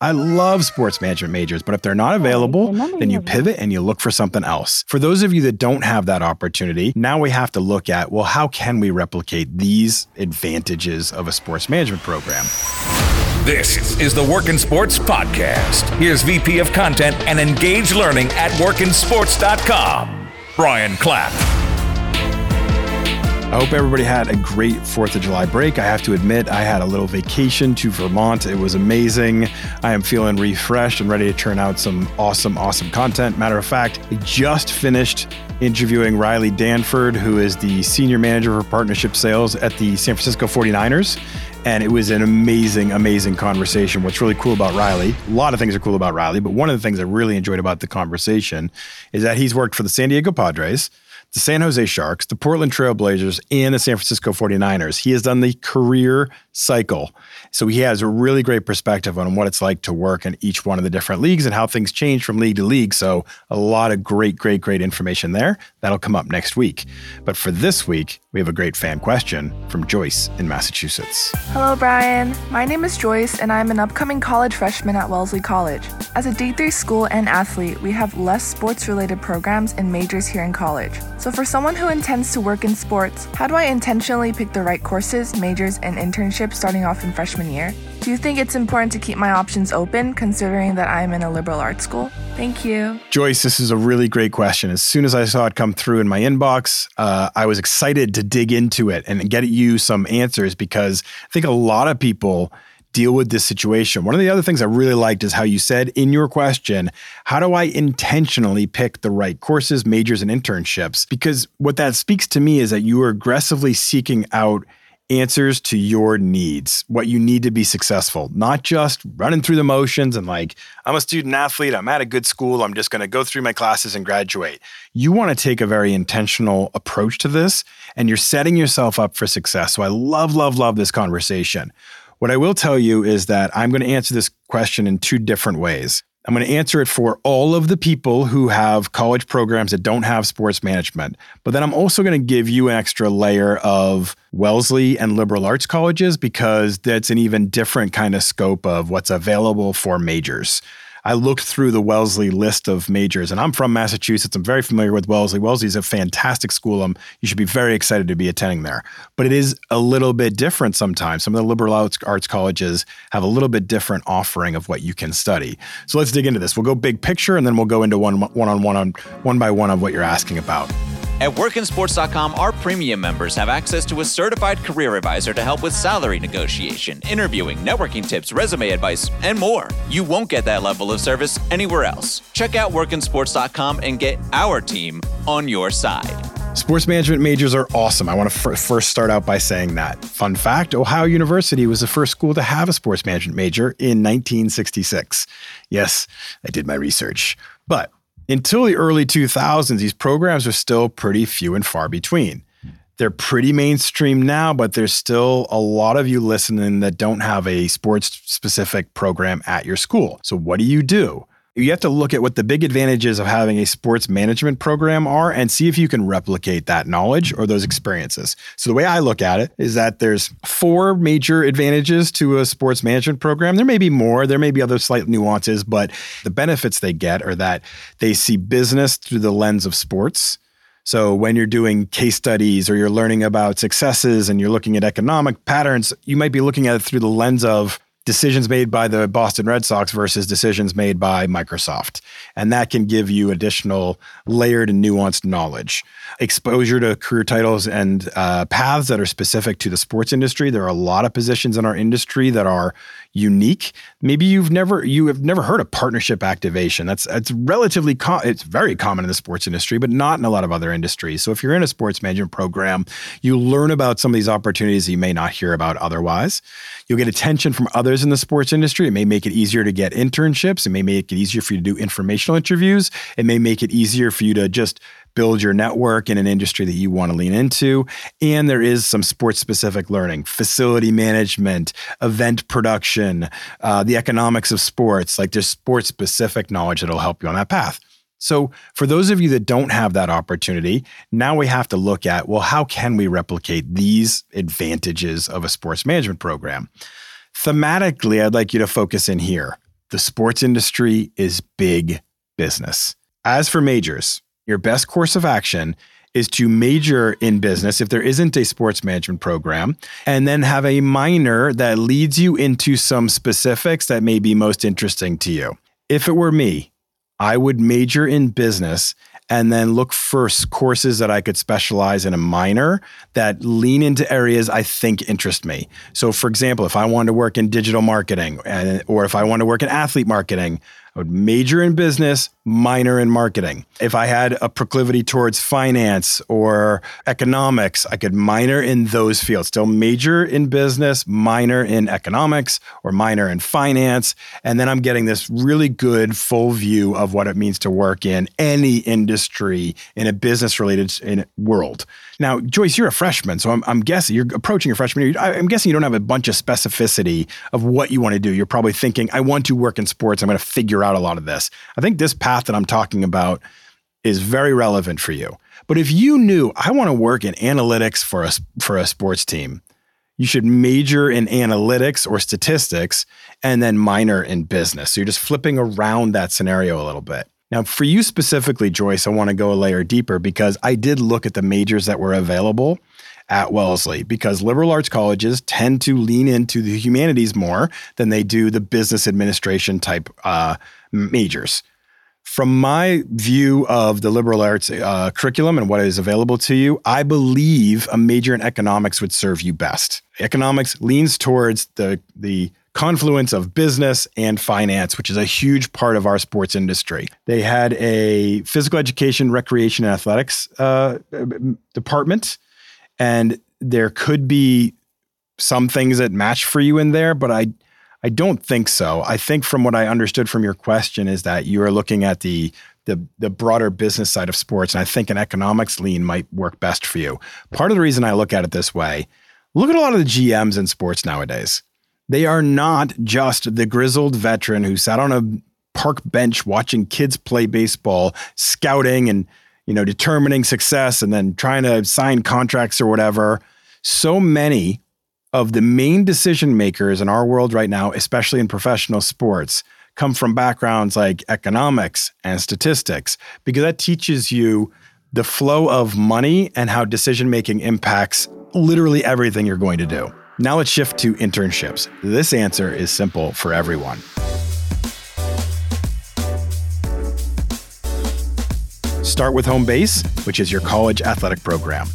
I love sports management majors, but if they're not available, then you pivot and you look for something else. For those of you that don't have that opportunity, now we have to look at well, how can we replicate these advantages of a sports management program? This is the Work in Sports Podcast. Here's VP of Content and Engage Learning at workinsports.com, Brian Clapp. I hope everybody had a great 4th of July break. I have to admit, I had a little vacation to Vermont. It was amazing. I am feeling refreshed and ready to turn out some awesome, awesome content. Matter of fact, I just finished interviewing Riley Danford, who is the senior manager for partnership sales at the San Francisco 49ers. And it was an amazing, amazing conversation. What's really cool about Riley, a lot of things are cool about Riley, but one of the things I really enjoyed about the conversation is that he's worked for the San Diego Padres the San Jose Sharks, the Portland Trailblazers, and the San Francisco 49ers. He has done the career cycle. So he has a really great perspective on what it's like to work in each one of the different leagues and how things change from league to league. So a lot of great, great, great information there. That'll come up next week. But for this week, we have a great fan question from Joyce in Massachusetts. Hello, Brian. My name is Joyce, and I'm an upcoming college freshman at Wellesley College. As a D3 school and athlete, we have less sports related programs and majors here in college. So, for someone who intends to work in sports, how do I intentionally pick the right courses, majors, and internships starting off in freshman year? Do you think it's important to keep my options open considering that I'm in a liberal arts school? Thank you. Joyce, this is a really great question. As soon as I saw it come through in my inbox, uh, I was excited to dig into it and get you some answers because I think a lot of people deal with this situation. One of the other things I really liked is how you said in your question, how do I intentionally pick the right courses, majors, and internships? Because what that speaks to me is that you are aggressively seeking out answers to your needs, what you need to be successful, not just running through the motions and like, I'm a student athlete, I'm at a good school, I'm just going to go through my classes and graduate. You want to take a very intentional approach to this and you're setting yourself up for success. So I love, love, love this conversation. What I will tell you is that I'm going to answer this question in two different ways. I'm going to answer it for all of the people who have college programs that don't have sports management. But then I'm also going to give you an extra layer of Wellesley and liberal arts colleges because that's an even different kind of scope of what's available for majors. I looked through the Wellesley list of majors, and I'm from Massachusetts. I'm very familiar with Wellesley. Wellesley is a fantastic school. Um, you should be very excited to be attending there. But it is a little bit different sometimes. Some of the liberal arts colleges have a little bit different offering of what you can study. So let's dig into this. We'll go big picture, and then we'll go into one one on one on one by one of what you're asking about. At workinsports.com, our premium members have access to a certified career advisor to help with salary negotiation, interviewing, networking tips, resume advice, and more. You won't get that level of service anywhere else. Check out workinsports.com and get our team on your side. Sports management majors are awesome. I want to f- first start out by saying that. Fun fact Ohio University was the first school to have a sports management major in 1966. Yes, I did my research. But until the early 2000s, these programs are still pretty few and far between. They're pretty mainstream now, but there's still a lot of you listening that don't have a sports specific program at your school. So, what do you do? You have to look at what the big advantages of having a sports management program are and see if you can replicate that knowledge or those experiences. So the way I look at it is that there's four major advantages to a sports management program. There may be more, there may be other slight nuances, but the benefits they get are that they see business through the lens of sports. So when you're doing case studies or you're learning about successes and you're looking at economic patterns, you might be looking at it through the lens of decisions made by the Boston Red Sox versus decisions made by Microsoft. And that can give you additional layered and nuanced knowledge. Exposure to career titles and uh, paths that are specific to the sports industry. There are a lot of positions in our industry that are unique. Maybe you've never you have never heard of partnership activation. That's it's relatively com- it's very common in the sports industry, but not in a lot of other industries. So if you're in a sports management program, you learn about some of these opportunities you may not hear about otherwise. You'll get attention from others in the sports industry. It may make it easier to get internships. It may make it easier for you to do informational interviews. It may make it easier for you to just build your network in an industry that you want to lean into. And there is some sports specific learning, facility management, event production, uh, the economics of sports. Like there's sports specific knowledge that'll help you on that path. So, for those of you that don't have that opportunity, now we have to look at well, how can we replicate these advantages of a sports management program? Thematically, I'd like you to focus in here the sports industry is big business. As for majors, your best course of action is to major in business if there isn't a sports management program, and then have a minor that leads you into some specifics that may be most interesting to you. If it were me, I would major in business and then look for courses that I could specialize in a minor that lean into areas I think interest me. So, for example, if I wanted to work in digital marketing and, or if I want to work in athlete marketing, I would major in business, minor in marketing. If I had a proclivity towards finance or economics, I could minor in those fields. Still major in business, minor in economics or minor in finance. And then I'm getting this really good full view of what it means to work in any industry in a business related world. Now, Joyce, you're a freshman, so I'm, I'm guessing you're approaching your freshman year. I'm guessing you don't have a bunch of specificity of what you want to do. You're probably thinking, I want to work in sports. I'm going to figure out a lot of this. I think this path that I'm talking about is very relevant for you. But if you knew I want to work in analytics for a, for a sports team, you should major in analytics or statistics and then minor in business. So you're just flipping around that scenario a little bit. Now, for you specifically, Joyce, I want to go a layer deeper because I did look at the majors that were available at Wellesley because liberal arts colleges tend to lean into the humanities more than they do the business administration type uh, majors. From my view of the liberal arts uh, curriculum and what is available to you, I believe a major in economics would serve you best. Economics leans towards the the confluence of business and finance, which is a huge part of our sports industry. They had a physical education, recreation, and athletics uh, department, and there could be some things that match for you in there, but I. I don't think so. I think from what I understood from your question is that you are looking at the the, the broader business side of sports. And I think an economics lean might work best for you. Part of the reason I look at it this way, look at a lot of the GMs in sports nowadays. They are not just the grizzled veteran who sat on a park bench watching kids play baseball, scouting and you know determining success and then trying to sign contracts or whatever. So many of the main decision makers in our world right now, especially in professional sports, come from backgrounds like economics and statistics because that teaches you the flow of money and how decision making impacts literally everything you're going to do. Now let's shift to internships. This answer is simple for everyone. Start with home base, which is your college athletic program.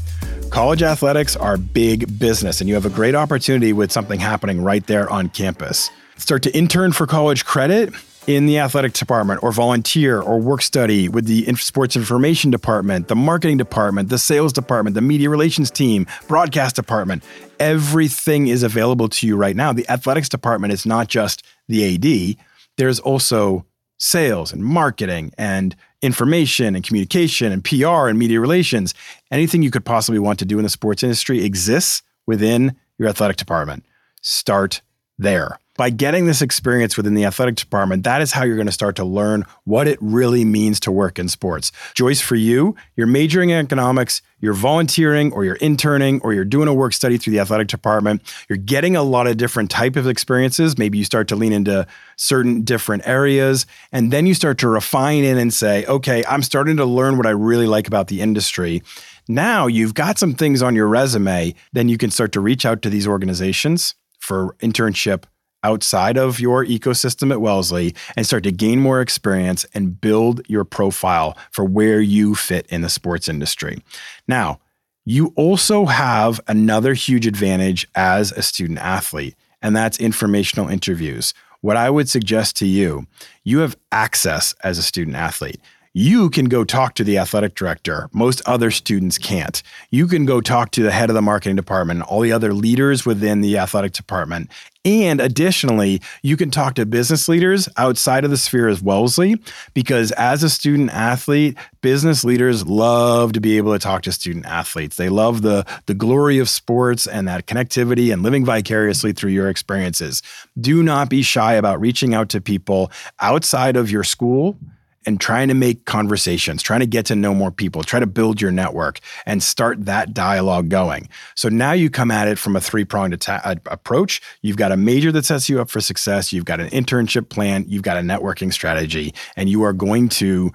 College athletics are big business, and you have a great opportunity with something happening right there on campus. Start to intern for college credit in the athletic department or volunteer or work study with the sports information department, the marketing department, the sales department, the media relations team, broadcast department. Everything is available to you right now. The athletics department is not just the AD, there's also sales and marketing and information and communication and PR and media relations. Anything you could possibly want to do in the sports industry exists within your athletic department. Start there by getting this experience within the athletic department, that is how you're going to start to learn what it really means to work in sports. Joyce, for you, you're majoring in economics, you're volunteering or you're interning or you're doing a work study through the athletic department. You're getting a lot of different type of experiences. Maybe you start to lean into certain different areas and then you start to refine in and say, "Okay, I'm starting to learn what I really like about the industry." Now you've got some things on your resume, then you can start to reach out to these organizations for internship outside of your ecosystem at Wellesley and start to gain more experience and build your profile for where you fit in the sports industry. Now, you also have another huge advantage as a student athlete, and that's informational interviews. What I would suggest to you, you have access as a student athlete you can go talk to the athletic director. Most other students can't. You can go talk to the head of the marketing department, all the other leaders within the athletic department. And additionally, you can talk to business leaders outside of the sphere as Wellesley, because as a student athlete, business leaders love to be able to talk to student athletes. They love the, the glory of sports and that connectivity and living vicariously through your experiences. Do not be shy about reaching out to people outside of your school and trying to make conversations, trying to get to know more people, try to build your network and start that dialogue going. So now you come at it from a three pronged atta- uh, approach. You've got a major that sets you up for success, you've got an internship plan, you've got a networking strategy, and you are going to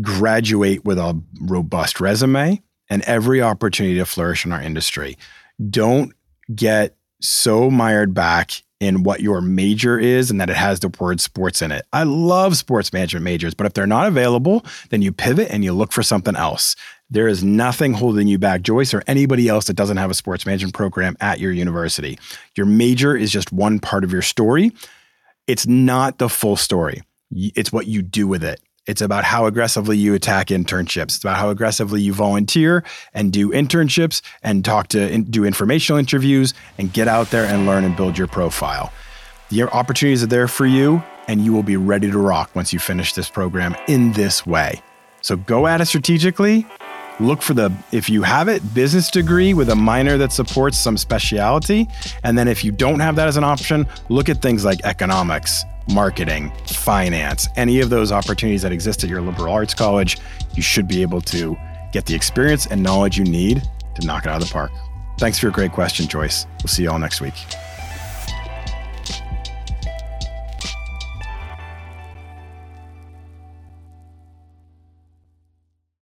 graduate with a robust resume and every opportunity to flourish in our industry. Don't get so mired back in what your major is and that it has the word sports in it. I love sports management majors, but if they're not available, then you pivot and you look for something else. There is nothing holding you back, Joyce, or anybody else that doesn't have a sports management program at your university. Your major is just one part of your story. It's not the full story. It's what you do with it. It's about how aggressively you attack internships. It's about how aggressively you volunteer and do internships and talk to do informational interviews and get out there and learn and build your profile. The opportunities are there for you and you will be ready to rock once you finish this program in this way. So go at it strategically. Look for the, if you have it, business degree with a minor that supports some speciality. And then if you don't have that as an option, look at things like economics, marketing, finance, any of those opportunities that exist at your liberal arts college, you should be able to get the experience and knowledge you need to knock it out of the park. Thanks for your great question, Joyce. We'll see you all next week.